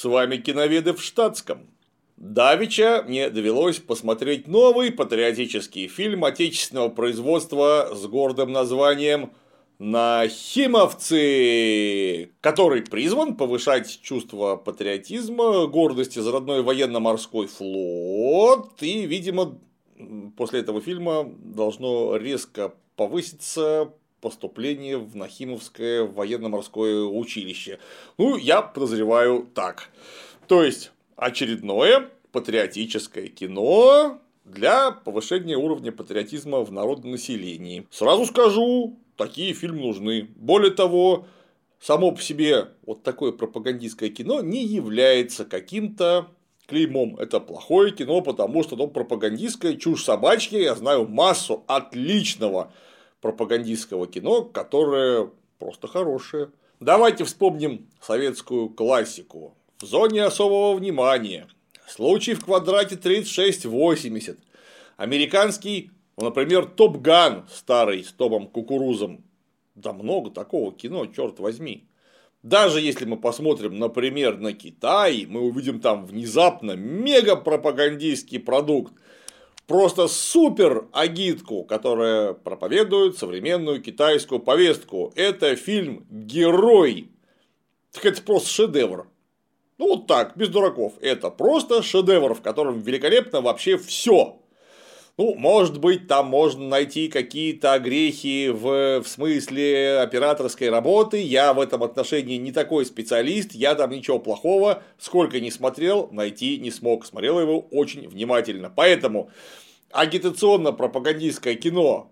С вами киноведы в штатском. Давича мне довелось посмотреть новый патриотический фильм отечественного производства с гордым названием «Нахимовцы», который призван повышать чувство патриотизма, гордости за родной военно-морской флот и, видимо, после этого фильма должно резко повыситься поступление в Нахимовское военно-морское училище. Ну, я подозреваю так. То есть, очередное патриотическое кино для повышения уровня патриотизма в народном населении. Сразу скажу, такие фильмы нужны. Более того, само по себе вот такое пропагандистское кино не является каким-то клеймом. Это плохое кино, потому что оно пропагандистское, чушь собачки. Я знаю массу отличного пропагандистского кино, которое просто хорошее. Давайте вспомним советскую классику. В зоне особого внимания. Случай в квадрате 3680. Американский, например, Топ Ган старый с Томом Кукурузом. Да много такого кино, черт возьми. Даже если мы посмотрим, например, на Китай, мы увидим там внезапно мега пропагандистский продукт, просто супер агитку, которая проповедует современную китайскую повестку. Это фильм «Герой». Так это просто шедевр. Ну вот так, без дураков. Это просто шедевр, в котором великолепно вообще все. Ну, может быть, там можно найти какие-то огрехи в, в смысле операторской работы. Я в этом отношении не такой специалист, я там ничего плохого, сколько не смотрел, найти не смог. Смотрел его очень внимательно. Поэтому агитационно-пропагандистское кино,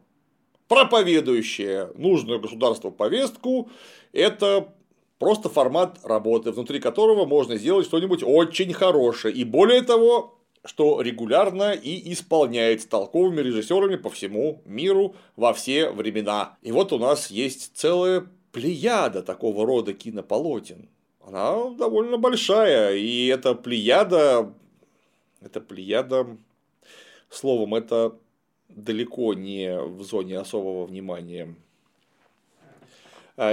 проповедующее нужную государству повестку, это просто формат работы, внутри которого можно сделать что-нибудь очень хорошее. И более того, что регулярно и исполняется толковыми режиссерами по всему миру во все времена. И вот у нас есть целая плеяда такого рода кинополотен. Она довольно большая, и эта плеяда, эта плеяда, словом, это далеко не в зоне особого внимания.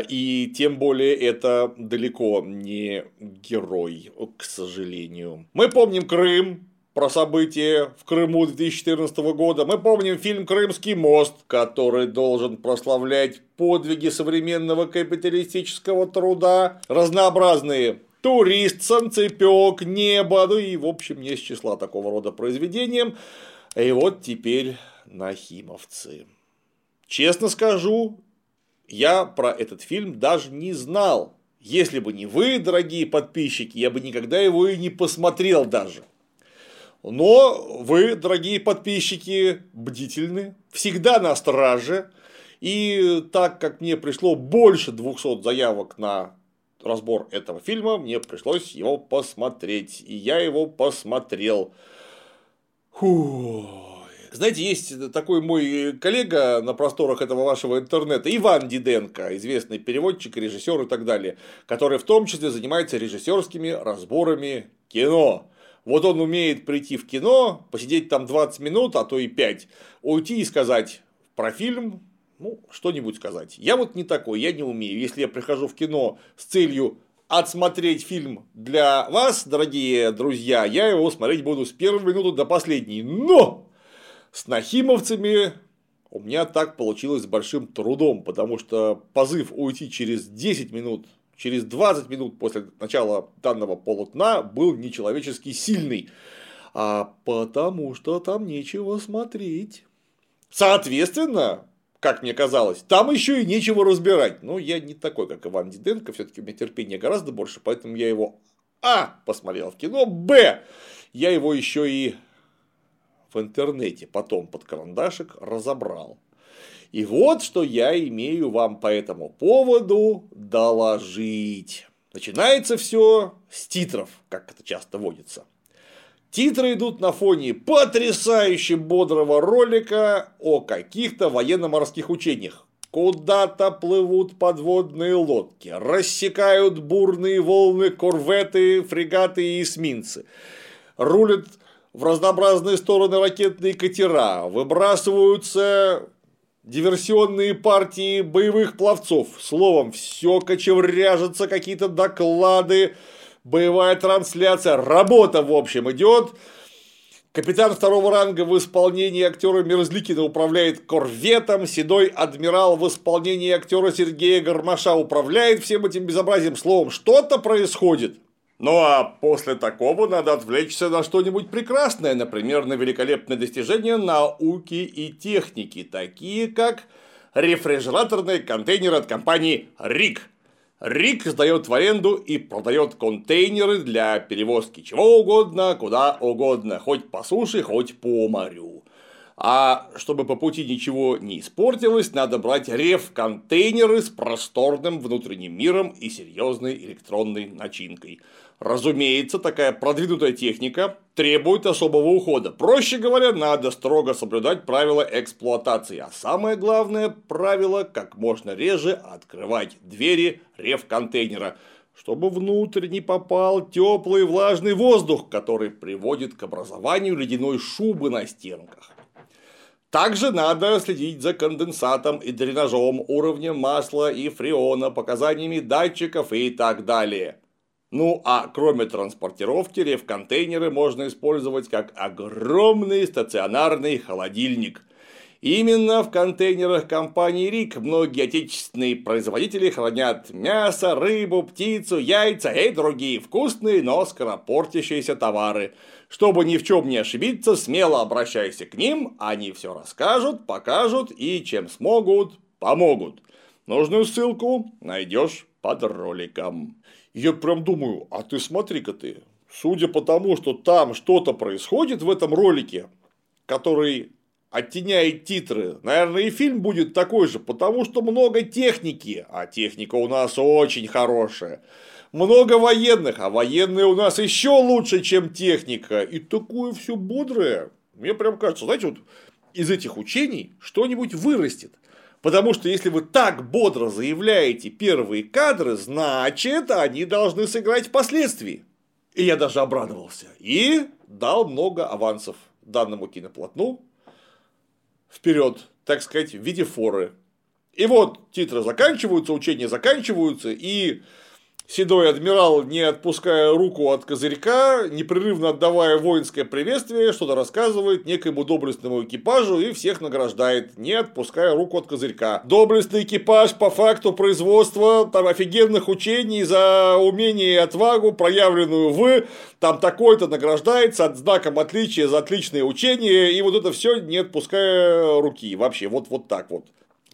И тем более это далеко не герой, к сожалению. Мы помним Крым, про события в Крыму 2014 года. Мы помним фильм «Крымский мост», который должен прославлять подвиги современного капиталистического труда, разнообразные турист, санцепёк, небо, ну и, в общем, не с числа такого рода произведением. И вот теперь Нахимовцы. Честно скажу, я про этот фильм даже не знал. Если бы не вы, дорогие подписчики, я бы никогда его и не посмотрел даже. Но вы, дорогие подписчики, бдительны, всегда на страже. И так как мне пришло больше 200 заявок на разбор этого фильма, мне пришлось его посмотреть. И я его посмотрел. Фу. Знаете, есть такой мой коллега на просторах этого вашего интернета, Иван Диденко, известный переводчик, режиссер и так далее, который в том числе занимается режиссерскими разборами кино. Вот он умеет прийти в кино, посидеть там 20 минут, а то и 5, уйти и сказать про фильм, ну, что-нибудь сказать. Я вот не такой, я не умею. Если я прихожу в кино с целью отсмотреть фильм для вас, дорогие друзья, я его смотреть буду с первой минуты до последней. Но с нахимовцами у меня так получилось с большим трудом, потому что позыв уйти через 10 минут через 20 минут после начала данного полотна был нечеловечески сильный, а потому что там нечего смотреть. Соответственно, как мне казалось, там еще и нечего разбирать. Но я не такой, как Иван Диденко, все-таки у меня терпения гораздо больше, поэтому я его А посмотрел в кино, Б я его еще и в интернете потом под карандашик разобрал. И вот что я имею вам по этому поводу доложить. Начинается все с титров, как это часто водится. Титры идут на фоне потрясающе бодрого ролика о каких-то военно-морских учениях. Куда-то плывут подводные лодки, рассекают бурные волны корветы, фрегаты и эсминцы, рулят в разнообразные стороны ракетные катера, выбрасываются диверсионные партии боевых пловцов. Словом, все кочевряжется, какие-то доклады, боевая трансляция, работа, в общем, идет. Капитан второго ранга в исполнении актера Мерзликина управляет корветом, седой адмирал в исполнении актера Сергея Гармаша управляет всем этим безобразием. Словом, что-то происходит. Ну а после такого надо отвлечься на что-нибудь прекрасное, например, на великолепные достижения науки и техники, такие как рефрижераторный контейнер от компании РИК. РИК сдает в аренду и продает контейнеры для перевозки чего угодно, куда угодно, хоть по суше, хоть по морю. А чтобы по пути ничего не испортилось, надо брать реф-контейнеры с просторным внутренним миром и серьезной электронной начинкой. Разумеется, такая продвинутая техника требует особого ухода. Проще говоря, надо строго соблюдать правила эксплуатации. А самое главное правило – как можно реже открывать двери реф-контейнера чтобы внутрь не попал теплый влажный воздух, который приводит к образованию ледяной шубы на стенках. Также надо следить за конденсатом и дренажом, уровнем масла и фреона, показаниями датчиков и так далее. Ну а кроме транспортировки, реф-контейнеры можно использовать как огромный стационарный холодильник. Именно в контейнерах компании РИК многие отечественные производители хранят мясо, рыбу, птицу, яйца и другие вкусные, но скоропортящиеся товары. Чтобы ни в чем не ошибиться, смело обращайся к ним, они все расскажут, покажут и чем смогут, помогут. Нужную ссылку найдешь под роликом. Я прям думаю, а ты смотри-ка ты, судя по тому, что там что-то происходит в этом ролике, который оттеняет титры, наверное, и фильм будет такой же, потому что много техники, а техника у нас очень хорошая. Много военных, а военные у нас еще лучше, чем техника. И такое все бодрое. Мне прям кажется, знаете, вот из этих учений что-нибудь вырастет. Потому что если вы так бодро заявляете первые кадры, значит, они должны сыграть впоследствии. И я даже обрадовался. И дал много авансов данному киноплотну вперед, так сказать, в виде форы. И вот титры заканчиваются, учения заканчиваются, и Седой адмирал, не отпуская руку от козырька, непрерывно отдавая воинское приветствие, что-то рассказывает некоему доблестному экипажу и всех награждает, не отпуская руку от козырька. Доблестный экипаж по факту производства там офигенных учений за умение и отвагу, проявленную в, там такой-то награждается от знаком отличия за отличные учения, и вот это все не отпуская руки. Вообще, вот, вот так вот.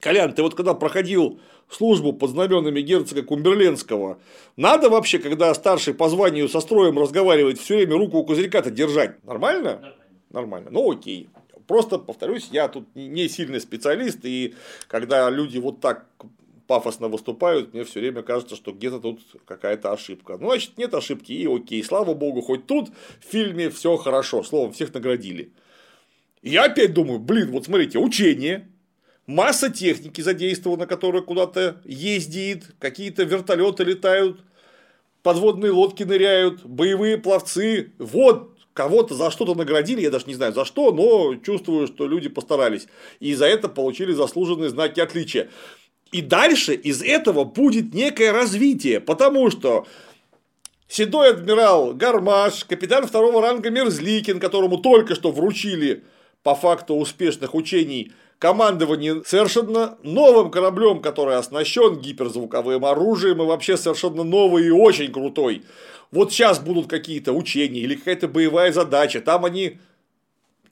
Колян, ты вот когда проходил службу под знаменами герцога Кумберленского, надо вообще, когда старший по званию со строем разговаривает, все время руку у козырька-то держать? Нормально? Нормально. Нормально. Ну окей. Просто, повторюсь, я тут не сильный специалист, и когда люди вот так пафосно выступают, мне все время кажется, что где-то тут какая-то ошибка. Ну, значит, нет ошибки, и окей, слава богу, хоть тут в фильме все хорошо, словом, всех наградили. И я опять думаю, блин, вот смотрите, учение, масса техники задействована, которая куда-то ездит, какие-то вертолеты летают, подводные лодки ныряют, боевые пловцы. Вот кого-то за что-то наградили, я даже не знаю за что, но чувствую, что люди постарались. И за это получили заслуженные знаки отличия. И дальше из этого будет некое развитие, потому что седой адмирал Гармаш, капитан второго ранга Мерзликин, которому только что вручили по факту успешных учений командование совершенно новым кораблем, который оснащен гиперзвуковым оружием и вообще совершенно новый и очень крутой. Вот сейчас будут какие-то учения или какая-то боевая задача, там они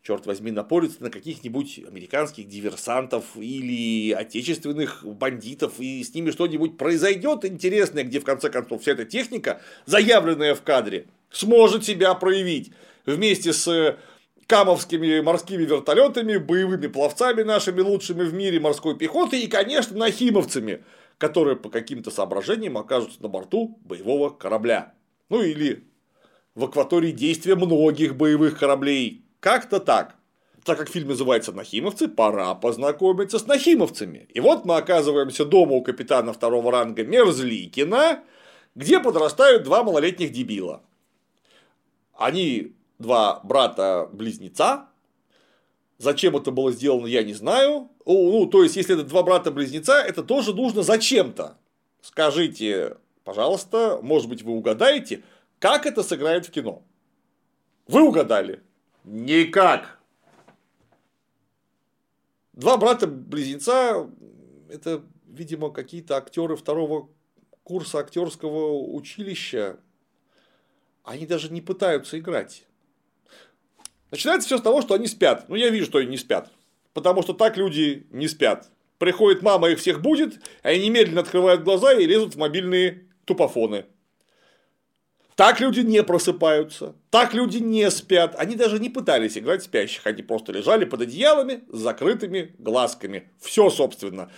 черт возьми, напорятся на каких-нибудь американских диверсантов или отечественных бандитов, и с ними что-нибудь произойдет интересное, где в конце концов вся эта техника, заявленная в кадре, сможет себя проявить вместе с камовскими морскими вертолетами, боевыми пловцами нашими лучшими в мире морской пехоты и, конечно, нахимовцами, которые по каким-то соображениям окажутся на борту боевого корабля. Ну или в акватории действия многих боевых кораблей. Как-то так. Так как фильм называется «Нахимовцы», пора познакомиться с нахимовцами. И вот мы оказываемся дома у капитана второго ранга Мерзликина, где подрастают два малолетних дебила. Они два брата-близнеца. Зачем это было сделано, я не знаю. Ну, то есть, если это два брата-близнеца, это тоже нужно зачем-то. Скажите, пожалуйста, может быть, вы угадаете, Как это сыграет в кино? Вы угадали? Никак. Два брата-близнеца – это, видимо, какие-то актеры второго курса актерского училища. Они даже не пытаются играть. Начинается все с того, что они спят. Ну, я вижу, что они не спят. Потому что так люди не спят. Приходит мама, их всех будет, они немедленно открывают глаза и лезут в мобильные тупофоны. Так люди не просыпаются, так люди не спят. Они даже не пытались играть спящих, они просто лежали под одеялами с закрытыми глазками. Все, собственно.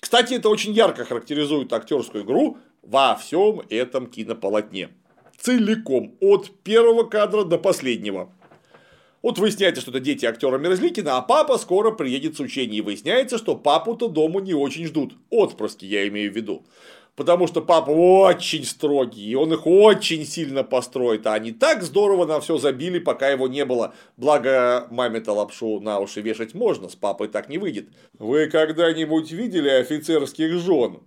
Кстати, это очень ярко характеризует актерскую игру во всем этом кинополотне. Целиком, от первого кадра до последнего. Вот выясняется, что это дети актера Мерзликина, а папа скоро приедет с учения. И выясняется, что папу-то дома не очень ждут. Отпрыски я имею в виду. Потому что папа очень строгий, и он их очень сильно построит. А они так здорово на все забили, пока его не было. Благо, маме-то лапшу на уши вешать можно, с папой так не выйдет. Вы когда-нибудь видели офицерских жен?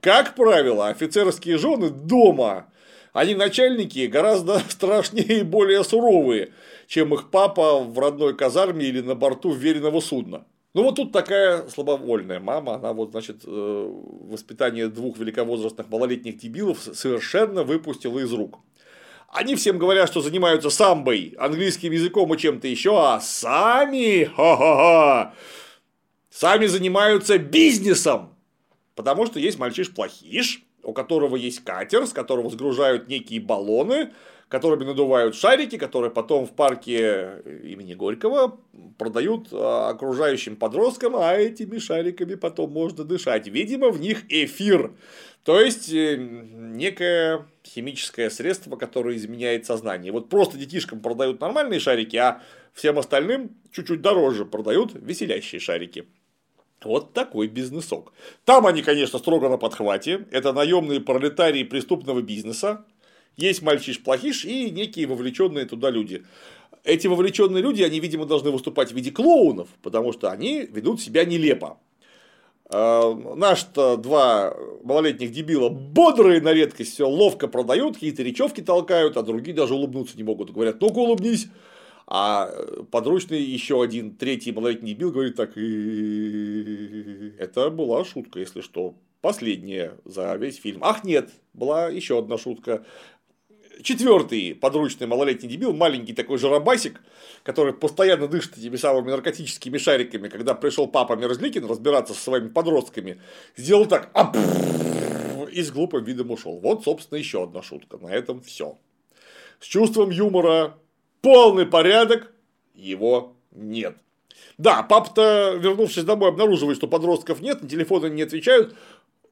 Как правило, офицерские жены дома. Они начальники гораздо страшнее и более суровые чем их папа в родной казарме или на борту веренного судна. Ну вот тут такая слабовольная мама, она вот, значит, э, воспитание двух великовозрастных малолетних дебилов совершенно выпустила из рук. Они всем говорят, что занимаются самбой, английским языком и чем-то еще, а сами, ха-ха-ха, сами занимаются бизнесом. Потому что есть мальчиш-плохиш, у которого есть катер, с которого сгружают некие баллоны, которыми надувают шарики, которые потом в парке имени Горького продают а, окружающим подросткам, а этими шариками потом можно дышать. Видимо, в них эфир. То есть, э, некое химическое средство, которое изменяет сознание. Вот просто детишкам продают нормальные шарики, а всем остальным чуть-чуть дороже продают веселящие шарики. Вот такой бизнесок. Там они, конечно, строго на подхвате. Это наемные пролетарии преступного бизнеса, есть мальчиш-плохиш и некие вовлеченные туда люди. Эти вовлеченные люди, они, видимо, должны выступать в виде клоунов, потому что они ведут себя нелепо. А, Наш-то два малолетних дебила бодрые на редкость, все ловко продают, какие-то речевки толкают, а другие даже улыбнуться не могут. Говорят, ну-ка улыбнись. А подручный еще один, третий малолетний дебил говорит так, это была шутка, если что. Последняя за весь фильм. Ах, нет, была еще одна шутка четвертый подручный малолетний дебил, маленький такой жарабасик, который постоянно дышит этими самыми наркотическими шариками, когда пришел папа Мерзликин разбираться со своими подростками, сделал так, а и с глупым видом ушел. Вот, собственно, еще одна шутка. На этом все. С чувством юмора полный порядок, его нет. Да, папа-то, вернувшись домой, обнаруживает, что подростков нет, на телефоны не отвечают,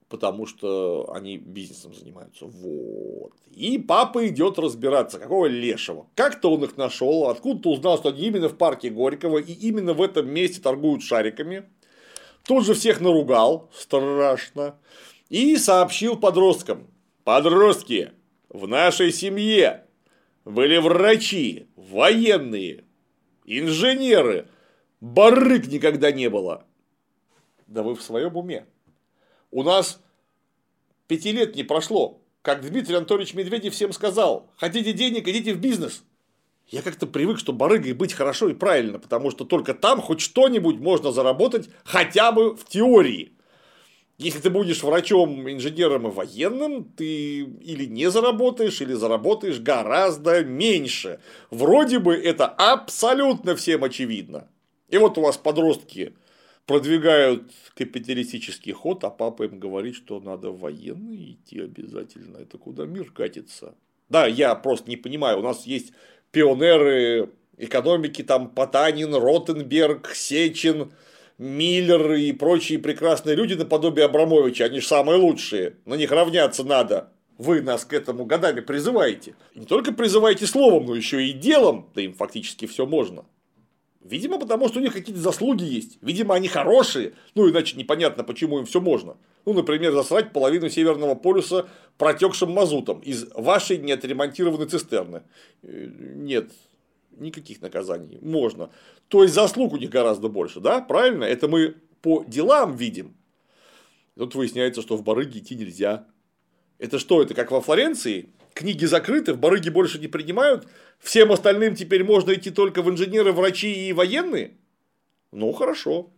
потому что они бизнесом занимаются. Вот. И папа идет разбираться, какого лешего. Как-то он их нашел, откуда-то узнал, что они именно в парке Горького и именно в этом месте торгуют шариками. Тут же всех наругал, страшно. И сообщил подросткам. Подростки, в нашей семье были врачи, военные, инженеры. Барык никогда не было. Да вы в своем уме. У нас пяти лет не прошло, как Дмитрий Анатольевич Медведев всем сказал, хотите денег, идите в бизнес. Я как-то привык, что барыгой быть хорошо и правильно, потому что только там хоть что-нибудь можно заработать хотя бы в теории. Если ты будешь врачом, инженером и военным, ты или не заработаешь, или заработаешь гораздо меньше. Вроде бы это абсолютно всем очевидно. И вот у вас подростки продвигают капиталистический ход, а папа им говорит, что надо в военный идти обязательно. Это куда мир катится. Да, я просто не понимаю, у нас есть пионеры экономики, там Потанин, Ротенберг, Сечин, Миллер и прочие прекрасные люди наподобие Абрамовича, они же самые лучшие, на них равняться надо. Вы нас к этому годами призываете. не только призываете словом, но еще и делом, да им фактически все можно. Видимо, потому что у них какие-то заслуги есть. Видимо, они хорошие. Ну, иначе непонятно, почему им все можно. Ну, например, засрать половину Северного полюса протекшим мазутом из вашей неотремонтированной цистерны. Э, нет, никаких наказаний. Можно. То есть заслуг у них гораздо больше, да? Правильно? Это мы по делам видим. Тут выясняется, что в барыги идти нельзя. Это что, это как во Флоренции? книги закрыты, в барыги больше не принимают, всем остальным теперь можно идти только в инженеры, врачи и военные? Ну, хорошо.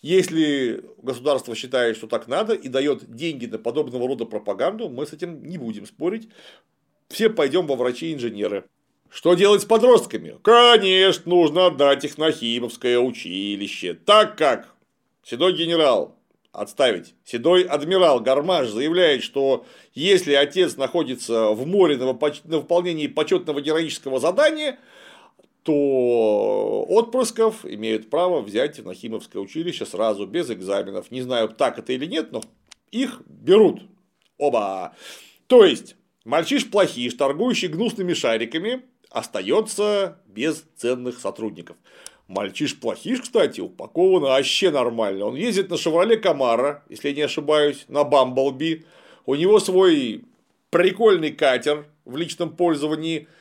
Если государство считает, что так надо и дает деньги на подобного рода пропаганду, мы с этим не будем спорить. Все пойдем во врачи и инженеры. Что делать с подростками? Конечно, нужно отдать их на Химовское училище, так как седой генерал отставить. Седой адмирал Гармаш заявляет, что если отец находится в море на выполнении почетного героического задания, то отпрысков имеют право взять в Нахимовское училище сразу, без экзаменов. Не знаю, так это или нет, но их берут. Оба. То есть, мальчиш-плохиш, торгующий гнусными шариками, остается без ценных сотрудников. Мальчиш-плохиш, кстати, упакован вообще нормально. Он ездит на Шевроле Камара, если я не ошибаюсь, на Бамблби. У него свой прикольный катер в личном пользовании –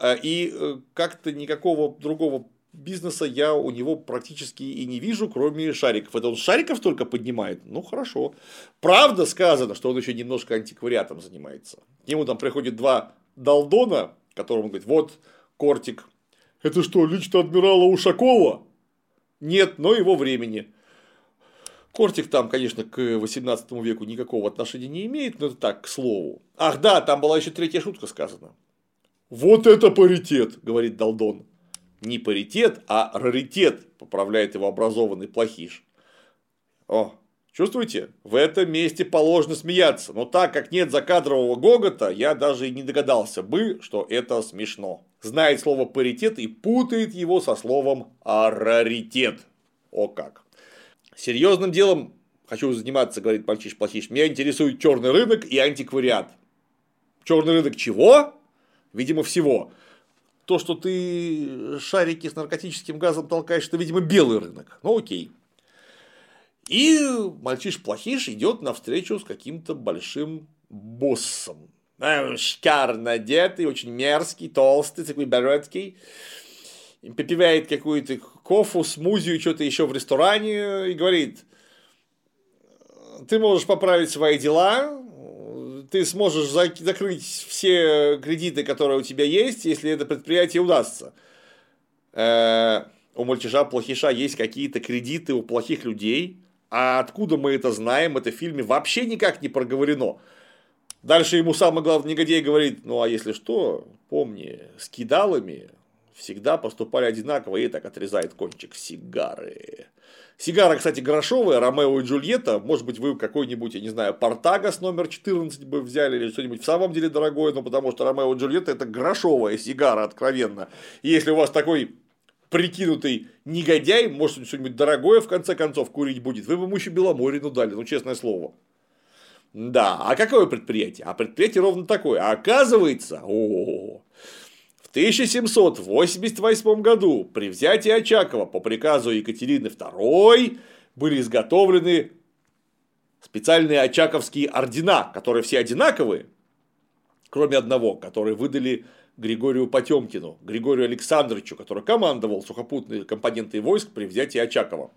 а, и э, как-то никакого другого бизнеса я у него практически и не вижу, кроме шариков. Это он шариков только поднимает? Ну, хорошо. Правда сказано, что он еще немножко антиквариатом занимается. К нему там приходят два долдона, которым он говорит, вот, кортик. Это что, лично адмирала Ушакова? Нет, но его времени. Кортик там, конечно, к 18 веку никакого отношения не имеет, но это так, к слову. Ах да, там была еще третья шутка сказана. Вот это паритет, говорит Долдон. Не паритет, а раритет, поправляет его образованный плохиш. О, чувствуете? В этом месте положено смеяться. Но так как нет закадрового гогота, я даже и не догадался бы, что это смешно. Знает слово паритет и путает его со словом раритет. О как. Серьезным делом хочу заниматься, говорит мальчиш плохиш. Меня интересует черный рынок и антиквариат. Черный рынок чего? видимо, всего. То, что ты шарики с наркотическим газом толкаешь, это, видимо, белый рынок. Ну, окей. И мальчиш-плохиш идет навстречу с каким-то большим боссом. Э, шикарно одетый, очень мерзкий, толстый, такой бородкий. Попивает какую-то кофу, смузию, что-то еще в ресторане и говорит, ты можешь поправить свои дела, ты сможешь закрыть все кредиты, которые у тебя есть, если это предприятие удастся. Э, у мальчиша плохиша есть какие-то кредиты у плохих людей, а откуда мы это знаем, это в фильме вообще никак не проговорено. Дальше ему самый главный негодяй говорит, ну а если что, помни, с кидалами всегда поступали одинаково, и так отрезает кончик сигары. Сигара, кстати, грошовая, Ромео и Джульетта. Может быть, вы какой-нибудь, я не знаю, Портагас номер 14 бы взяли или что-нибудь в самом деле дорогое, но потому что Ромео и Джульетта это грошовая сигара, откровенно. И если у вас такой прикинутый негодяй, может, что-нибудь дорогое в конце концов курить будет, вы бы ему еще Беломорину дали, ну, честное слово. Да, а какое предприятие? А предприятие ровно такое. А оказывается, о, 1788 году при взятии Очакова по приказу Екатерины II были изготовлены специальные очаковские ордена, которые все одинаковые, кроме одного, который выдали Григорию Потемкину, Григорию Александровичу, который командовал сухопутной компонентой войск при взятии Очакова.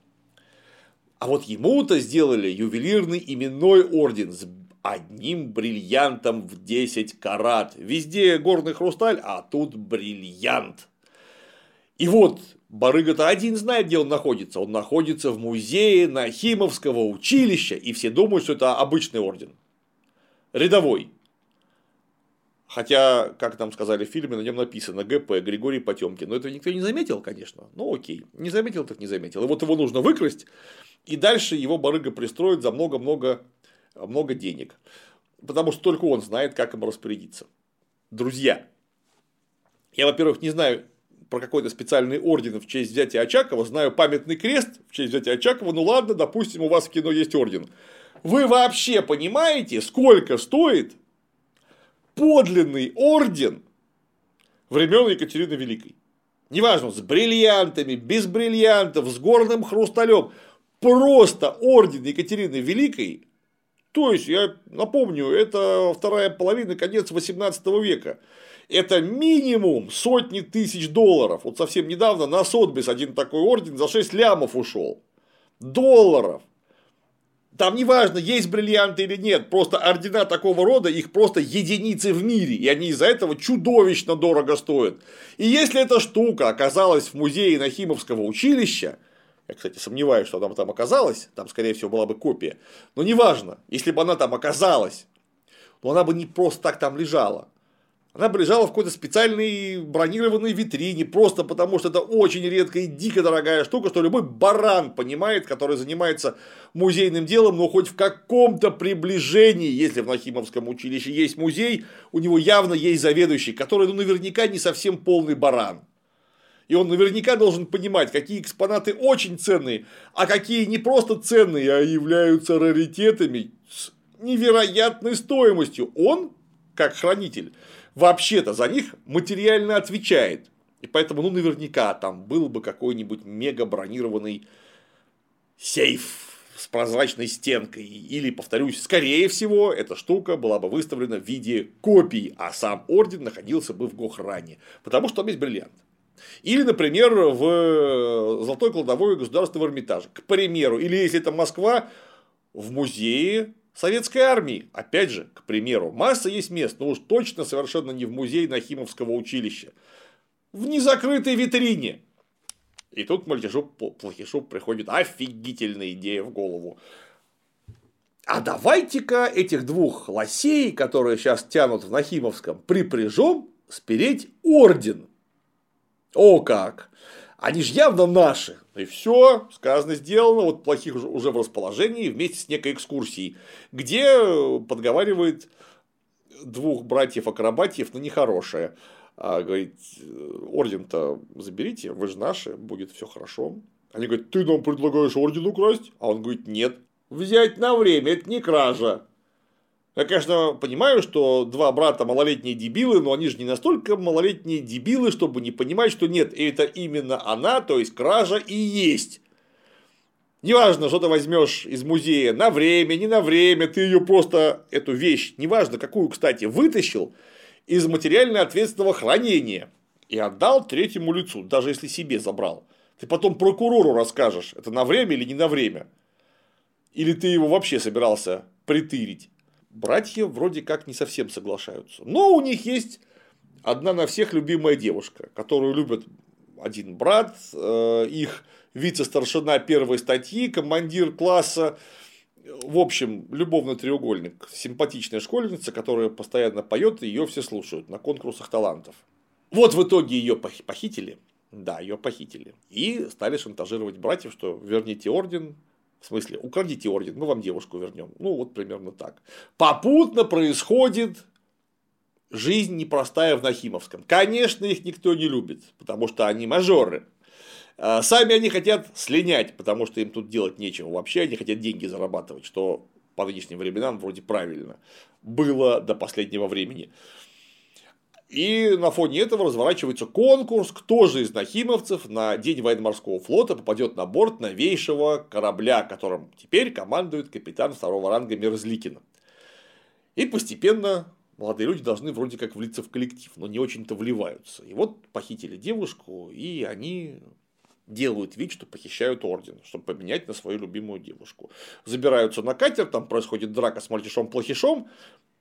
А вот ему-то сделали ювелирный именной орден с одним бриллиантом в 10 карат. Везде горный хрусталь, а тут бриллиант. И вот Барыга-то один знает, где он находится. Он находится в музее Нахимовского училища, и все думают, что это обычный орден. Рядовой. Хотя, как нам сказали в фильме, на нем написано ГП Григорий Потемкин. Но этого никто не заметил, конечно. Ну окей. Не заметил, так не заметил. И вот его нужно выкрасть, и дальше его барыга пристроит за много-много много денег. Потому что только он знает, как им распорядиться. Друзья, я, во-первых, не знаю про какой-то специальный орден в честь взятия Очакова, знаю памятный крест в честь взятия Очакова, ну ладно, допустим, у вас в кино есть орден. Вы вообще понимаете, сколько стоит подлинный орден времен Екатерины Великой? Неважно, с бриллиантами, без бриллиантов, с горным хрусталем. Просто орден Екатерины Великой то есть, я напомню, это вторая половина, конец 18 века. Это минимум сотни тысяч долларов. Вот совсем недавно на Сотбис один такой орден за 6 лямов ушел. Долларов. Там не важно, есть бриллианты или нет, просто ордена такого рода, их просто единицы в мире, и они из-за этого чудовищно дорого стоят. И если эта штука оказалась в музее Нахимовского училища, я, кстати, сомневаюсь, что она там оказалась, там, скорее всего, была бы копия, но неважно, если бы она там оказалась, то она бы не просто так там лежала. Она бы лежала в какой-то специальной бронированной витрине, просто потому что это очень редкая и дико дорогая штука, что любой баран понимает, который занимается музейным делом, но хоть в каком-то приближении, если в Нахимовском училище есть музей, у него явно есть заведующий, который ну, наверняка не совсем полный баран. И он наверняка должен понимать, какие экспонаты очень ценные, а какие не просто ценные, а являются раритетами с невероятной стоимостью. Он, как хранитель, вообще-то за них материально отвечает. И поэтому, ну, наверняка там был бы какой-нибудь мега бронированный сейф с прозрачной стенкой. Или, повторюсь, скорее всего, эта штука была бы выставлена в виде копий, а сам орден находился бы в Гохране. Потому что там есть бриллиант. Или, например, в Золотой кладовой государственного Эрмитажа. К примеру. Или, если это Москва, в музее Советской армии, опять же, к примеру, масса есть мест, но уж точно совершенно не в музее Нахимовского училища. В незакрытой витрине. И тут Мальтишу Плохишу приходит офигительная идея в голову. А давайте-ка этих двух лосей, которые сейчас тянут в Нахимовском, припряжем спереть орден. О как! Они же явно наши. И все, сказано, сделано, вот плохих уже в расположении вместе с некой экскурсией, где подговаривает двух братьев-акробатьев на нехорошее. А, говорит, орден-то заберите, вы же наши, будет все хорошо. Они говорят, ты нам предлагаешь орден украсть? А он говорит, нет. Взять на время, это не кража. Я, конечно, понимаю, что два брата малолетние дебилы, но они же не настолько малолетние дебилы, чтобы не понимать, что нет, это именно она, то есть кража и есть. Неважно, что ты возьмешь из музея на время, не на время, ты ее просто, эту вещь, неважно какую, кстати, вытащил из материально ответственного хранения и отдал третьему лицу, даже если себе забрал. Ты потом прокурору расскажешь, это на время или не на время. Или ты его вообще собирался притырить братья вроде как не совсем соглашаются. Но у них есть одна на всех любимая девушка, которую любят один брат, э, их вице-старшина первой статьи, командир класса, в общем, любовный треугольник, симпатичная школьница, которая постоянно поет, и ее все слушают на конкурсах талантов. Вот в итоге ее похитили, да, ее похитили, и стали шантажировать братьев, что верните орден, в смысле, украдите орден, мы вам девушку вернем. Ну, вот примерно так. Попутно происходит жизнь непростая в Нахимовском. Конечно, их никто не любит, потому что они мажоры. А сами они хотят слинять, потому что им тут делать нечего. Вообще они хотят деньги зарабатывать, что по нынешним временам вроде правильно было до последнего времени. И на фоне этого разворачивается конкурс, кто же из нахимовцев на День военно-морского флота попадет на борт новейшего корабля, которым теперь командует капитан второго ранга Мерзликин. И постепенно молодые люди должны вроде как влиться в коллектив, но не очень-то вливаются. И вот похитили девушку, и они делают вид, что похищают орден, чтобы поменять на свою любимую девушку. Забираются на катер, там происходит драка с мальчишом-плохишом,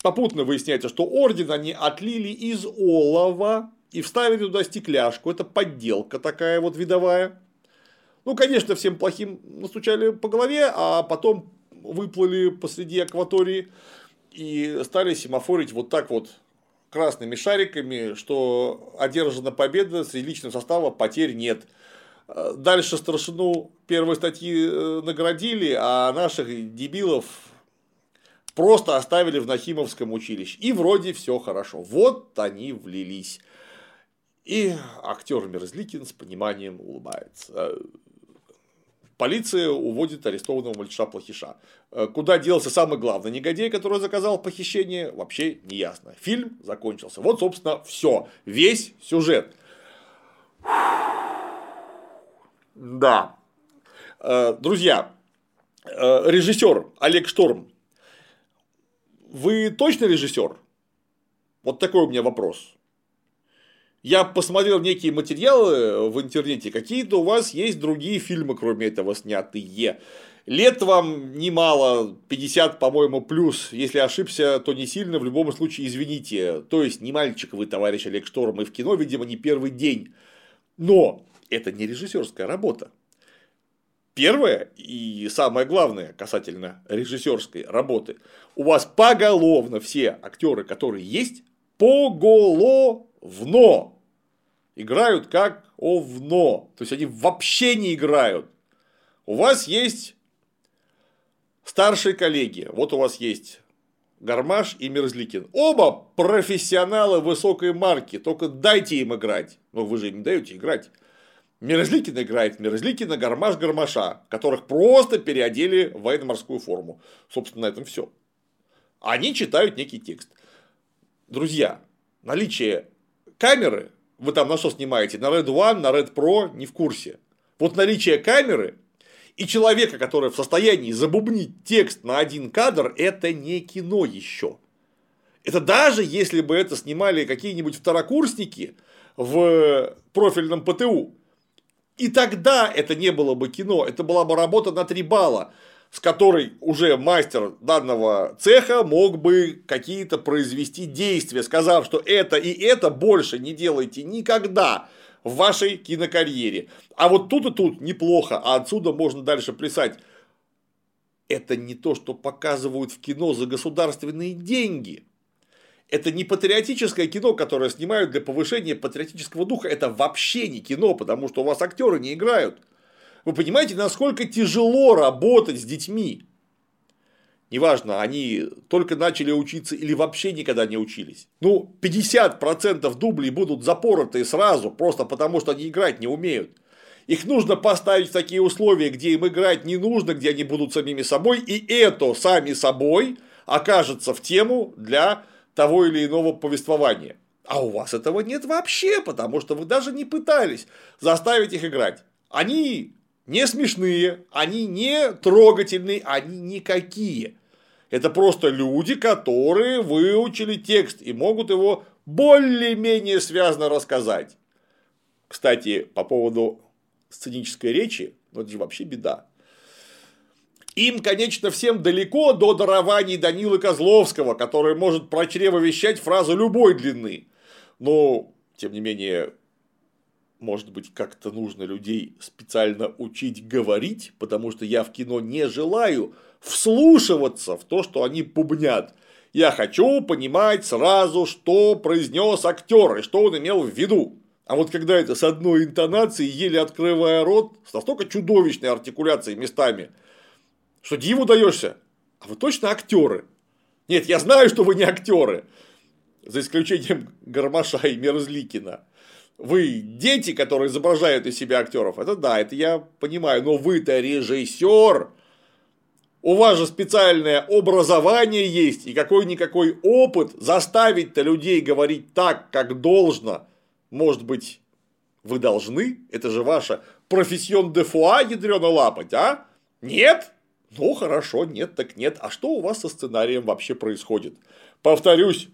Попутно выясняется, что орден они отлили из олова и вставили туда стекляшку. Это подделка такая вот видовая. Ну, конечно, всем плохим настучали по голове, а потом выплыли посреди акватории и стали семафорить вот так вот красными шариками, что одержана победа, среди личного состава потерь нет. Дальше старшину первой статьи э, наградили, а наших дебилов просто оставили в Нахимовском училище. И вроде все хорошо. Вот они влились. И актер Мерзликин с пониманием улыбается. Полиция уводит арестованного мальчиша плохиша. Куда делся самый главный негодяй, который заказал похищение, вообще не ясно. Фильм закончился. Вот, собственно, все. Весь сюжет. Да. Друзья, режиссер Олег Шторм вы точно режиссер? Вот такой у меня вопрос. Я посмотрел некие материалы в интернете, какие-то у вас есть другие фильмы, кроме этого, снятые. Лет вам немало, 50, по-моему, плюс. Если ошибся, то не сильно, в любом случае извините. То есть, не мальчик вы, товарищ Олег Шторм, и в кино, видимо, не первый день. Но это не режиссерская работа. Первое и самое главное касательно режиссерской работы. У вас поголовно все актеры, которые есть, поголовно играют как овно. То есть они вообще не играют. У вас есть старшие коллеги. Вот у вас есть Гармаш и Мерзликин. Оба профессионалы высокой марки, только дайте им играть. Но вы же им не даете играть. Мерзликин играет Мерзликина, Гармаш Гармаша, которых просто переодели в военно-морскую форму. Собственно, на этом все. Они читают некий текст. Друзья, наличие камеры, вы там на что снимаете, на Red One, на Red Pro, не в курсе. Вот наличие камеры и человека, который в состоянии забубнить текст на один кадр, это не кино еще. Это даже если бы это снимали какие-нибудь второкурсники в профильном ПТУ. И тогда это не было бы кино, это была бы работа на три балла, с которой уже мастер данного цеха мог бы какие-то произвести действия, сказав, что это и это больше не делайте никогда в вашей кинокарьере. А вот тут и тут неплохо, а отсюда можно дальше плясать. Это не то, что показывают в кино за государственные деньги. Это не патриотическое кино, которое снимают для повышения патриотического духа. Это вообще не кино, потому что у вас актеры не играют. Вы понимаете, насколько тяжело работать с детьми. Неважно, они только начали учиться или вообще никогда не учились. Ну, 50% дублей будут запороты сразу, просто потому что они играть не умеют. Их нужно поставить в такие условия, где им играть не нужно, где они будут самими собой, и это сами собой окажется в тему для того или иного повествования. А у вас этого нет вообще, потому что вы даже не пытались заставить их играть. Они не смешные, они не трогательные, они никакие. Это просто люди, которые выучили текст и могут его более-менее связно рассказать. Кстати, по поводу сценической речи, ну это же вообще беда. Им, конечно, всем далеко до дарований Данилы Козловского, который может про чрево вещать фразу любой длины. Но, тем не менее, может быть, как-то нужно людей специально учить говорить, потому что я в кино не желаю вслушиваться в то, что они бубнят. Я хочу понимать сразу, что произнес актер и что он имел в виду. А вот когда это с одной интонацией, еле открывая рот, с настолько чудовищной артикуляцией местами – что диву даешься. А вы точно актеры? Нет, я знаю, что вы не актеры. За исключением Гармаша и Мерзликина. Вы дети, которые изображают из себя актеров. Это да, это я понимаю. Но вы-то режиссер. У вас же специальное образование есть и какой-никакой опыт заставить-то людей говорить так, как должно. Может быть, вы должны? Это же ваша профессион де фуа, ядрена лапать, а? Нет? Ну, хорошо, нет, так нет. А что у вас со сценарием вообще происходит? Повторюсь,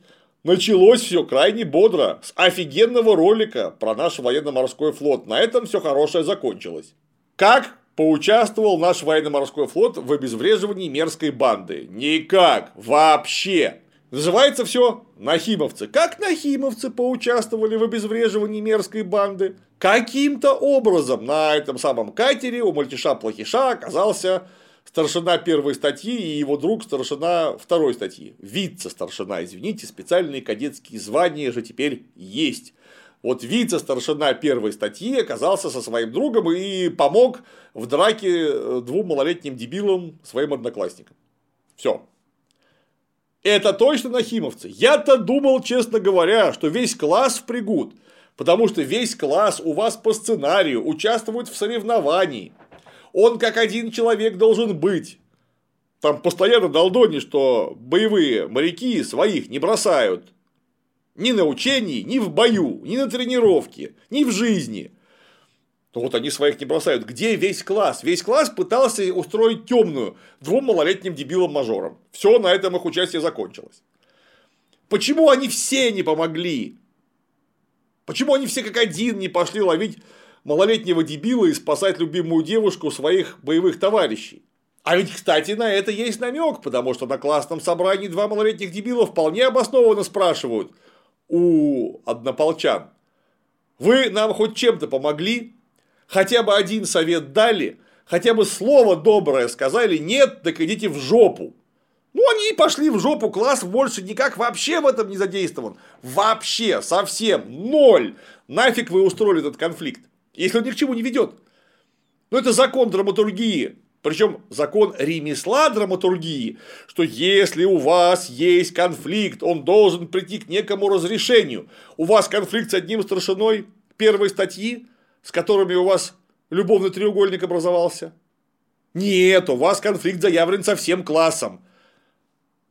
началось все крайне бодро, с офигенного ролика про наш военно-морской флот. На этом все хорошее закончилось. Как поучаствовал наш военно-морской флот в обезвреживании мерзкой банды? Никак, вообще. Называется все Нахимовцы. Как Нахимовцы поучаствовали в обезвреживании мерзкой банды? Каким-то образом на этом самом катере у мальтиша-плохиша оказался старшина первой статьи и его друг старшина второй статьи. Вице-старшина, извините, специальные кадетские звания же теперь есть. Вот вице-старшина первой статьи оказался со своим другом и помог в драке э, двум малолетним дебилам своим одноклассникам. Все. Это точно нахимовцы. Я-то думал, честно говоря, что весь класс впрягут. Потому что весь класс у вас по сценарию участвует в соревновании. Он как один человек должен быть. Там постоянно долдони, что боевые моряки своих не бросают. Ни на учении, ни в бою, ни на тренировке, ни в жизни. Но вот они своих не бросают. Где весь класс? Весь класс пытался устроить темную двум малолетним дебилам-мажорам. Все, на этом их участие закончилось. Почему они все не помогли? Почему они все как один не пошли ловить малолетнего дебила и спасать любимую девушку своих боевых товарищей. А ведь, кстати, на это есть намек, потому что на классном собрании два малолетних дебила вполне обоснованно спрашивают у однополчан. Вы нам хоть чем-то помогли? Хотя бы один совет дали? Хотя бы слово доброе сказали? Нет, так идите в жопу. Ну, они и пошли в жопу, класс больше никак вообще в этом не задействован. Вообще, совсем, ноль. Нафиг вы устроили этот конфликт, если он ни к чему не ведет. Ну, это закон драматургии. Причем закон ремесла драматургии, что если у вас есть конфликт, он должен прийти к некому разрешению. У вас конфликт с одним старшиной первой статьи, с которыми у вас любовный треугольник образовался. Нет, у вас конфликт заявлен со всем классом.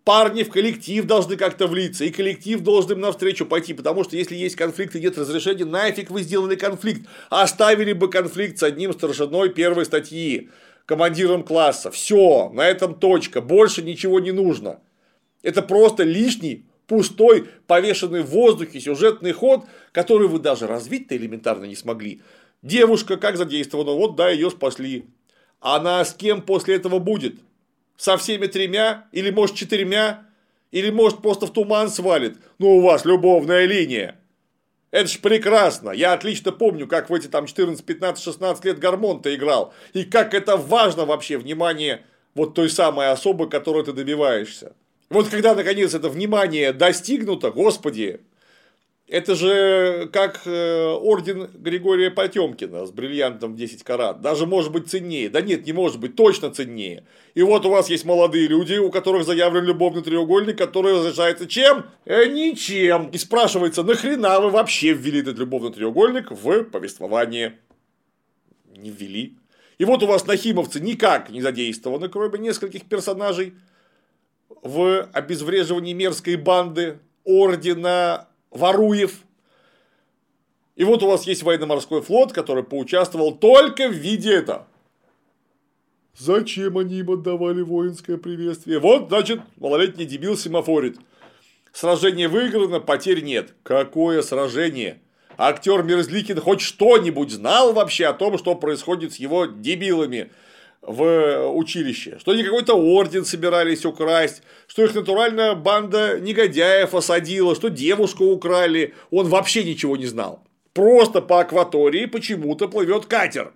Парни в коллектив должны как-то влиться, и коллектив должен им навстречу пойти, потому что если есть конфликт и нет разрешения, нафиг вы сделали конфликт. Оставили бы конфликт с одним старшиной первой статьи командиром класса. Все, на этом точка, больше ничего не нужно. Это просто лишний, пустой, повешенный в воздухе сюжетный ход, который вы даже развить-то элементарно не смогли. Девушка как задействована, вот да, ее спасли. Она с кем после этого будет? Со всеми тремя? Или может четырьмя? Или может просто в туман свалит? Ну у вас любовная линия. Это ж прекрасно. Я отлично помню, как в эти там 14, 15, 16 лет гормон-то играл. И как это важно вообще, внимание вот той самой особы, которой ты добиваешься. Вот когда наконец это внимание достигнуто, господи, это же как э, орден Григория Потемкина с бриллиантом в 10 карат. Даже может быть ценнее. Да нет, не может быть, точно ценнее. И вот у вас есть молодые люди, у которых заявлен любовный треугольник, который разрешается чем? Э, ничем. И спрашивается, нахрена вы вообще ввели этот любовный треугольник в повествование? Не ввели. И вот у вас нахимовцы никак не задействованы, кроме нескольких персонажей в обезвреживании мерзкой банды ордена Варуев. И вот у вас есть военно-морской флот, который поучаствовал только в виде это. Зачем они им отдавали воинское приветствие? Вот, значит, малолетний дебил семафорит. Сражение выиграно, потерь нет. Какое сражение? Актер Мерзликин хоть что-нибудь знал вообще о том, что происходит с его дебилами в училище, что они какой-то орден собирались украсть, что их натурально банда негодяев осадила, что девушку украли, он вообще ничего не знал. Просто по акватории почему-то плывет катер.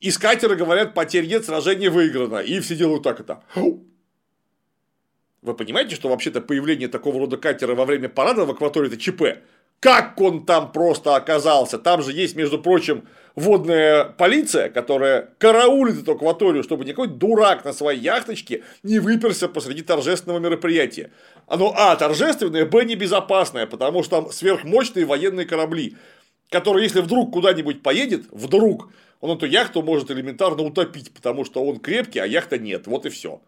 Из катера говорят, потерь нет, сражение выиграно. И все делают так это. Вы понимаете, что вообще-то появление такого рода катера во время парада в акватории это ЧП? Как он там просто оказался? Там же есть, между прочим, водная полиция, которая караулит эту акваторию, чтобы никакой дурак на своей яхточке не выперся посреди торжественного мероприятия. Оно, а, торжественное, б, небезопасное, потому что там сверхмощные военные корабли, которые, если вдруг куда-нибудь поедет, вдруг, он эту яхту может элементарно утопить, потому что он крепкий, а яхта нет. Вот и все.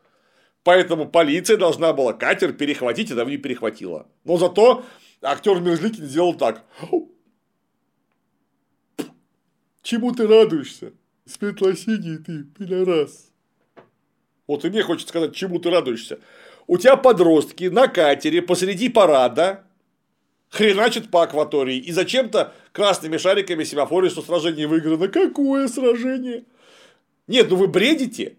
Поэтому полиция должна была катер перехватить, и давно не перехватила. Но зато актер Мерзликин сделал так. Чему ты радуешься? Светло-синий ты, пидорас. Вот и мне хочется сказать, чему ты радуешься. У тебя подростки на катере посреди парада хреначат по акватории и зачем-то красными шариками семафорят, что сражение выиграно. Какое сражение? Нет, ну вы бредите.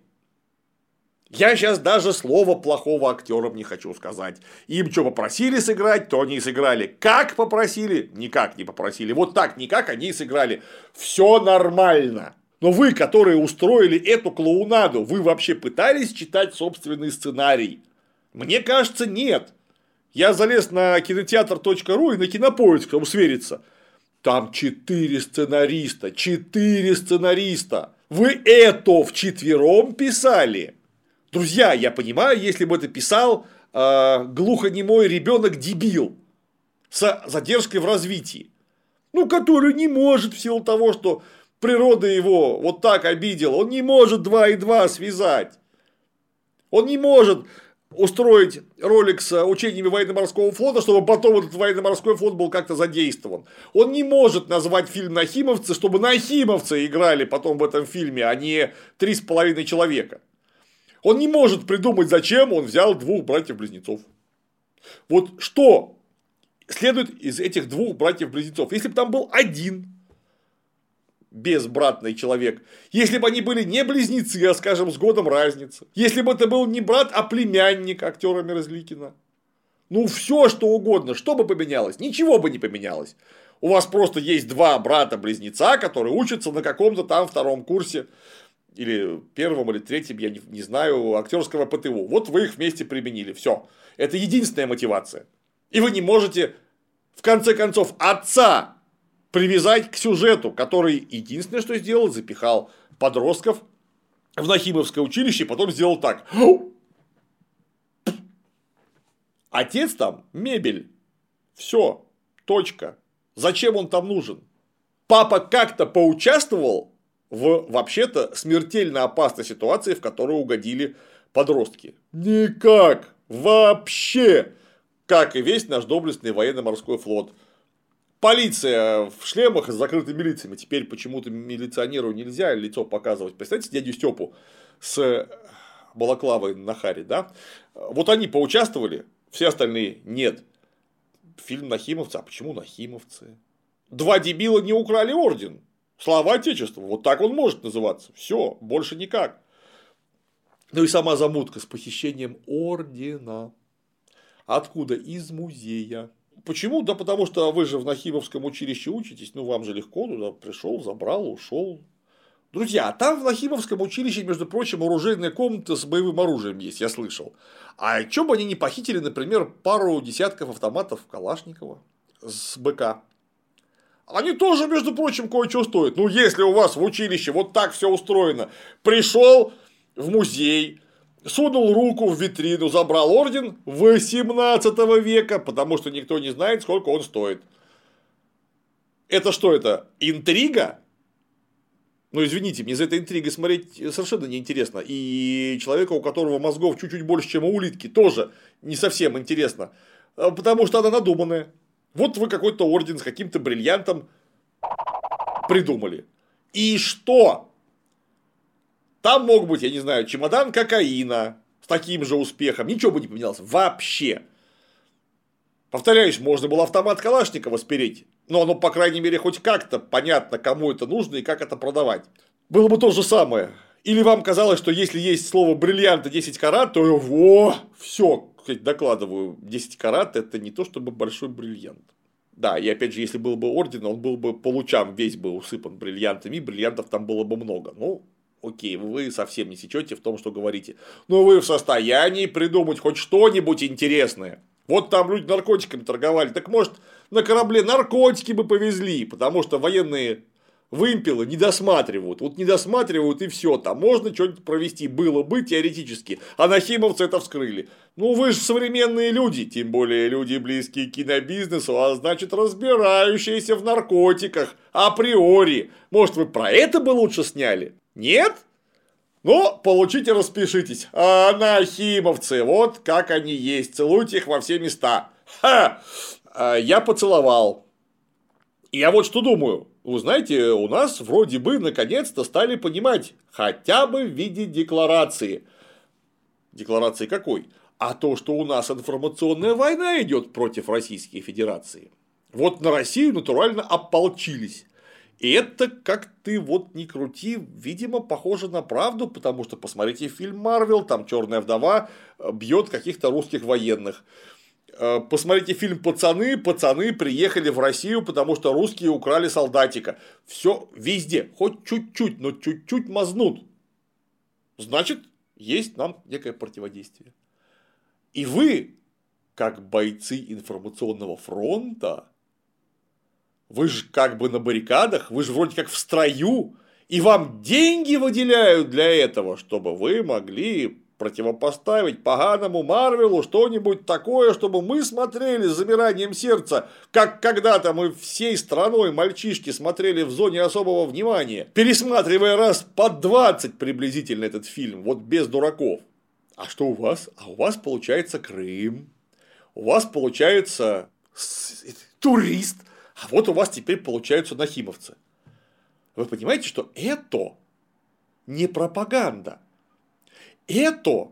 Я сейчас даже слова плохого актерам не хочу сказать. Им что попросили сыграть, то они и сыграли. Как попросили? Никак не попросили. Вот так никак они и сыграли. Все нормально. Но вы, которые устроили эту клоунаду, вы вообще пытались читать собственный сценарий? Мне кажется, нет. Я залез на кинотеатр.ру и на кинопоиск, чтобы свериться. Там четыре сценариста, четыре сценариста. Вы это вчетвером писали? Друзья, я понимаю, если бы это писал э, глухонемой ребенок дебил с задержкой в развитии, ну, который не может в силу того, что природа его вот так обидела, он не может 2 и 2 связать. Он не может устроить ролик с учениями военно-морского флота, чтобы потом этот военно-морской флот был как-то задействован. Он не может назвать фильм «Нахимовцы», чтобы нахимовцы играли потом в этом фильме, а не три с половиной человека. Он не может придумать, зачем он взял двух братьев-близнецов. Вот что следует из этих двух братьев-близнецов? Если бы там был один, безбратный человек, если бы они были не близнецы, а, скажем, с годом разницы. Если бы это был не брат, а племянник актера Мерзликина. Ну, все что угодно, что бы поменялось? Ничего бы не поменялось. У вас просто есть два брата-близнеца, которые учатся на каком-то там втором курсе или первом, или третьем, я не, не знаю, актерского ПТУ. Вот вы их вместе применили. Все. Это единственная мотивация. И вы не можете, в конце концов, отца привязать к сюжету, который единственное, что сделал, запихал подростков в Нахимовское училище, и потом сделал так. Отец там мебель. Все. Точка. Зачем он там нужен? Папа как-то поучаствовал в вообще-то смертельно опасной ситуации, в которую угодили подростки. Никак. Вообще. Как и весь наш доблестный военно-морской флот. Полиция в шлемах с закрытыми лицами. Теперь почему-то милиционеру нельзя лицо показывать. Представьте дядю Степу с балаклавой на харе, да? Вот они поучаствовали, все остальные нет. Фильм Нахимовцы. А почему Нахимовцы? Два дебила не украли орден. Слава Отечеству. Вот так он может называться. Все, больше никак. Ну и сама замутка с похищением ордена. Откуда? Из музея. Почему? Да потому что вы же в Нахимовском училище учитесь, ну вам же легко туда пришел, забрал, ушел. Друзья, там в Нахимовском училище, между прочим, оружейная комната с боевым оружием есть, я слышал. А что бы они не похитили, например, пару десятков автоматов Калашникова с БК? Они тоже, между прочим, кое-что стоят. Ну, если у вас в училище вот так все устроено, пришел в музей, сунул руку в витрину, забрал орден 18 века, потому что никто не знает, сколько он стоит. Это что это? Интрига? Ну, извините, мне за этой интригой смотреть совершенно неинтересно. И человека, у которого мозгов чуть-чуть больше, чем у улитки, тоже не совсем интересно. А, потому что она надуманная. Вот вы какой-то орден с каким-то бриллиантом придумали. И что? Там мог быть, я не знаю, чемодан кокаина с таким же успехом. Ничего бы не поменялось. Вообще. Повторяюсь, можно было автомат Калашникова спереть. Но оно, по крайней мере, хоть как-то понятно, кому это нужно и как это продавать. Было бы то же самое. Или вам казалось, что если есть слово бриллиант и 10 карат, то во, все, докладываю, 10 карат это не то чтобы большой бриллиант. Да, и опять же, если был бы орден, он был бы по лучам весь бы усыпан бриллиантами, бриллиантов там было бы много. Ну, окей, вы совсем не сечете в том, что говорите. Но вы в состоянии придумать хоть что-нибудь интересное. Вот там люди наркотиками торговали. Так может, на корабле наркотики бы повезли, потому что военные вымпелы не досматривают. Вот не досматривают и все. Там можно что-нибудь провести. Было бы теоретически. А нахимовцы это вскрыли. Ну вы же современные люди. Тем более люди близкие к кинобизнесу. А значит разбирающиеся в наркотиках. Априори. Может вы про это бы лучше сняли? Нет? Ну, получите, распишитесь. А нахимовцы, вот как они есть. Целуйте их во все места. Ха! А, я поцеловал. Я вот что думаю. Вы знаете, у нас вроде бы наконец-то стали понимать, хотя бы в виде декларации. Декларации какой? А то, что у нас информационная война идет против Российской Федерации. Вот на Россию натурально ополчились. И это, как ты вот не крути, видимо, похоже на правду, потому что посмотрите фильм Марвел, там черная вдова бьет каких-то русских военных. Э, посмотрите фильм «Пацаны», пацаны приехали в Россию, потому что русские украли солдатика. Все везде, хоть чуть-чуть, но чуть-чуть мазнут. Значит, есть нам некое противодействие. И вы, как бойцы информационного фронта, вы же как бы на баррикадах, вы же вроде как в строю, и вам деньги выделяют для этого, чтобы вы могли противопоставить поганому Марвелу что-нибудь такое, чтобы мы смотрели с замиранием сердца, как когда-то мы всей страной мальчишки смотрели в зоне особого внимания, пересматривая раз по 20 приблизительно этот фильм, вот без дураков. А что у вас? А у вас получается Крым, у вас получается турист, а вот у вас теперь получаются нахимовцы. Вы понимаете, что это не пропаганда, это,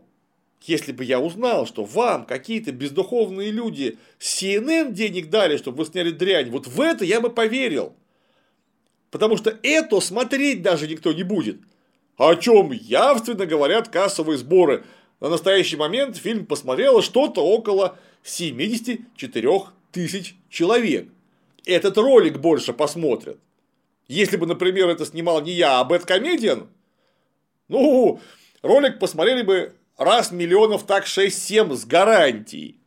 если бы я узнал, что вам какие-то бездуховные люди CNN денег дали, чтобы вы сняли дрянь, вот в это я бы поверил. Потому что это смотреть даже никто не будет. О чем явственно говорят кассовые сборы. На настоящий момент фильм посмотрело что-то около 74 тысяч человек. Этот ролик больше посмотрят. Если бы, например, это снимал не я, а Бэткомедиан, ну, ролик посмотрели бы раз миллионов так 6-7 с гарантией.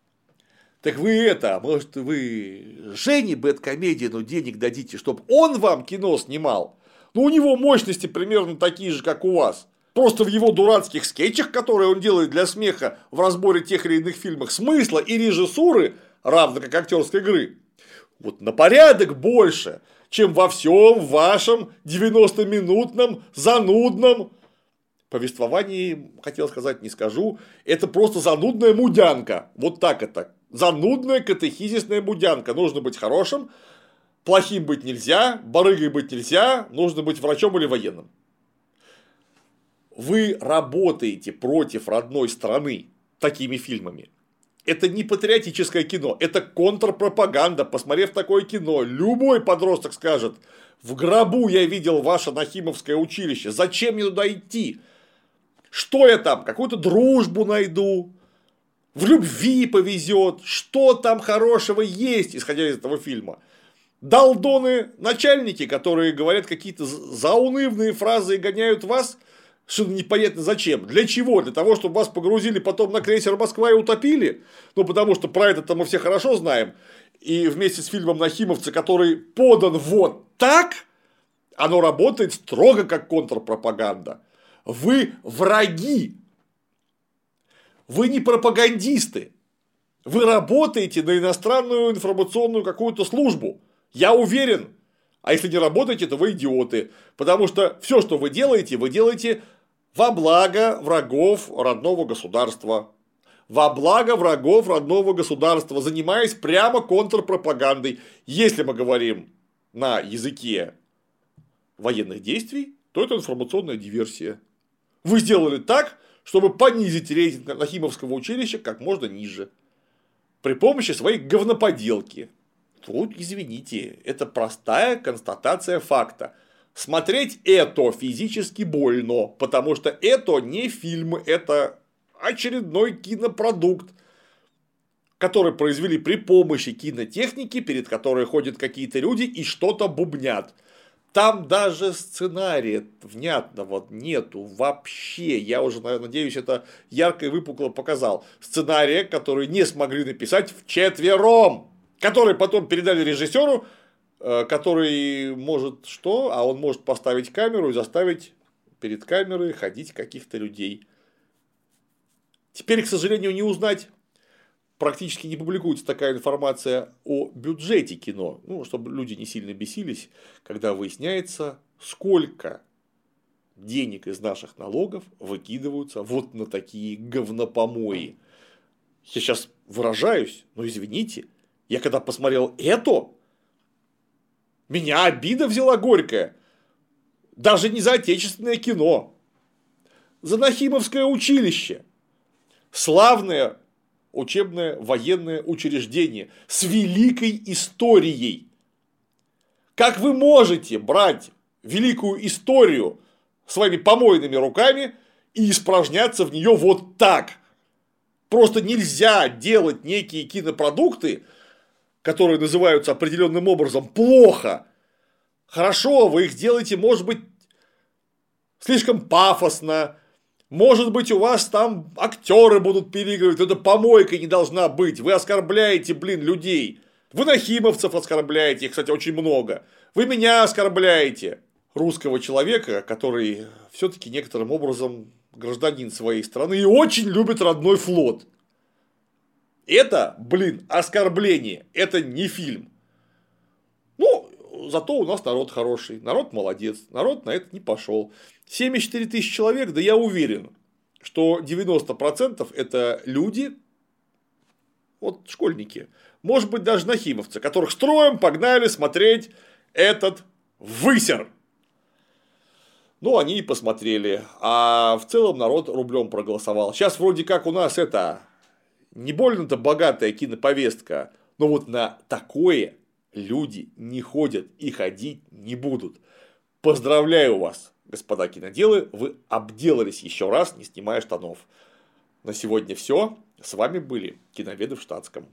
Так вы это, может, вы Жене Бэткомедиану денег дадите, чтобы он вам кино снимал? Ну, у него мощности примерно такие же, как у вас. Просто в его дурацких скетчах, которые он делает для смеха в разборе тех или иных фильмах, смысла и режиссуры, равно как актерской игры, вот на порядок больше, чем во всем вашем 90-минутном занудном повествовании, хотел сказать, не скажу, это просто занудная мудянка. Вот так это. Занудная катехизисная мудянка. Нужно быть хорошим, плохим быть нельзя, барыгой быть нельзя, нужно быть врачом или военным вы работаете против родной страны такими фильмами. Это не патриотическое кино, это контрпропаганда. Посмотрев такое кино, любой подросток скажет, в гробу я видел ваше Нахимовское училище, зачем мне туда идти? Что я там, какую-то дружбу найду, в любви повезет, что там хорошего есть, исходя из этого фильма. Далдоны, начальники, которые говорят какие-то заунывные фразы и гоняют вас – Совершенно непонятно зачем. Для чего? Для того, чтобы вас погрузили потом на крейсер Москва и утопили? Ну, потому что про это мы все хорошо знаем. И вместе с фильмом Нахимовцы, который подан вот так, оно работает строго как контрпропаганда. Вы враги. Вы не пропагандисты. Вы работаете на иностранную информационную какую-то службу. Я уверен. А если не работаете, то вы идиоты. Потому что все, что вы делаете, вы делаете во благо врагов родного государства. Во благо врагов родного государства, занимаясь прямо контрпропагандой. Если мы говорим на языке военных действий, то это информационная диверсия. Вы сделали так, чтобы понизить рейтинг Нахимовского училища как можно ниже. При помощи своей говноподелки. Тут, извините, это простая констатация факта. Смотреть это физически больно, потому что это не фильм, это очередной кинопродукт, который произвели при помощи кинотехники, перед которой ходят какие-то люди и что-то бубнят. Там даже сценария внятного нету вообще. Я уже, надеюсь, это ярко и выпукло показал. Сценария, который не смогли написать в четвером, который потом передали режиссеру, Э, который может что? А он может поставить камеру и заставить перед камерой ходить каких-то людей. Теперь, к сожалению, не узнать, практически не публикуется такая информация о бюджете кино, ну, чтобы люди не сильно бесились, когда выясняется, сколько денег из наших налогов выкидываются вот на такие говнопомои. Я сейчас выражаюсь, но извините, я когда посмотрел это, меня обида взяла горькая. Даже не за отечественное кино. За Нахимовское училище. Славное учебное военное учреждение с великой историей. Как вы можете брать великую историю своими помойными руками и испражняться в нее вот так? Просто нельзя делать некие кинопродукты, которые называются определенным образом, плохо. Хорошо, вы их делаете, может быть, слишком пафосно, может быть, у вас там актеры будут переигрывать, это помойка не должна быть. Вы оскорбляете, блин, людей. Вы нахимовцев оскорбляете, их, кстати, очень много. Вы меня оскорбляете. Русского человека, который все-таки некоторым образом гражданин своей страны и очень любит родной флот. Это, блин, оскорбление. Это не фильм. Ну, зато у нас народ хороший. Народ молодец. Народ на это не пошел. 74 тысячи человек, да я уверен, что 90% это люди, вот школьники, может быть, даже нахимовцы, которых строем погнали смотреть этот высер. Ну, они и посмотрели. А в целом народ рублем проголосовал. Сейчас вроде как у нас это не больно-то богатая киноповестка, но вот на такое люди не ходят и ходить не будут. Поздравляю вас, господа киноделы, вы обделались еще раз, не снимая штанов. На сегодня все. С вами были киноведы в штатском.